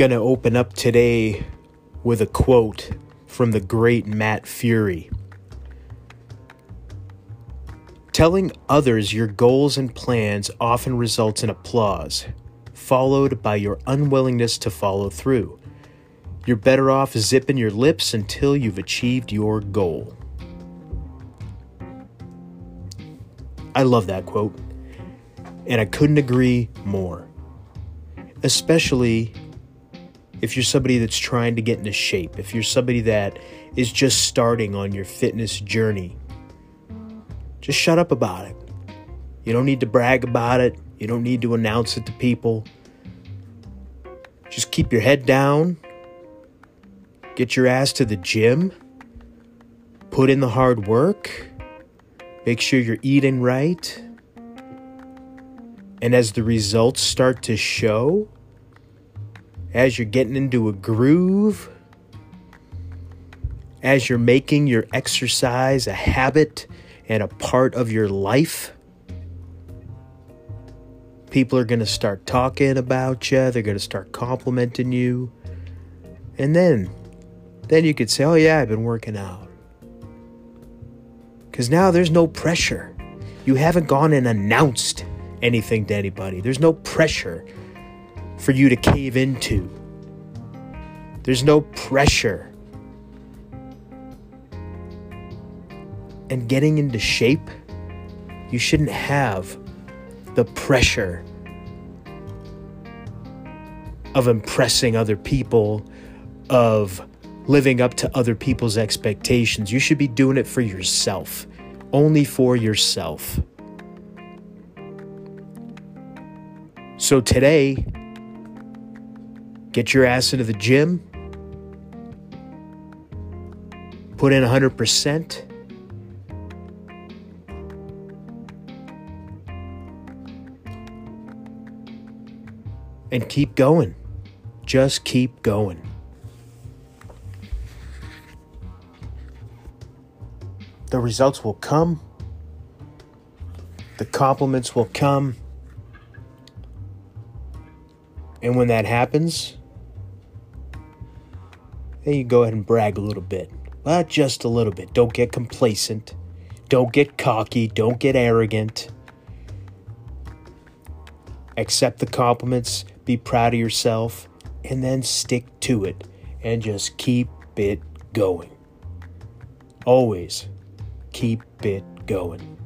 Gonna open up today with a quote from the great Matt Furey. Telling others your goals and plans often results in applause, followed by your unwillingness to follow through. You're better off zipping your lips until you've achieved your goal. I love that quote, and I couldn't agree more. Especially if you're somebody that's trying to get into shape, if you're somebody that is just starting on your fitness journey, just shut up about it. You don't need to brag about it, you don't need to announce it to people. Just keep your head down, get your ass to the gym, put in the hard work, make sure you're eating right. And as the results start to show, as you're getting into a groove, as you're making your exercise a habit and a part of your life, people are going to start talking about you, they're going to start complimenting you. And then then you could say, "Oh yeah, I've been working out." Cuz now there's no pressure. You haven't gone and announced anything to anybody. There's no pressure for you to cave into. There's no pressure. And getting into shape, you shouldn't have the pressure of impressing other people, of living up to other people's expectations. You should be doing it for yourself, only for yourself. So today, Get your ass into the gym. Put in 100%. And keep going. Just keep going. The results will come. The compliments will come. And when that happens, then you go ahead and brag a little bit. But just a little bit. Don't get complacent. Don't get cocky. Don't get arrogant. Accept the compliments. Be proud of yourself. And then stick to it. And just keep it going. Always keep it going.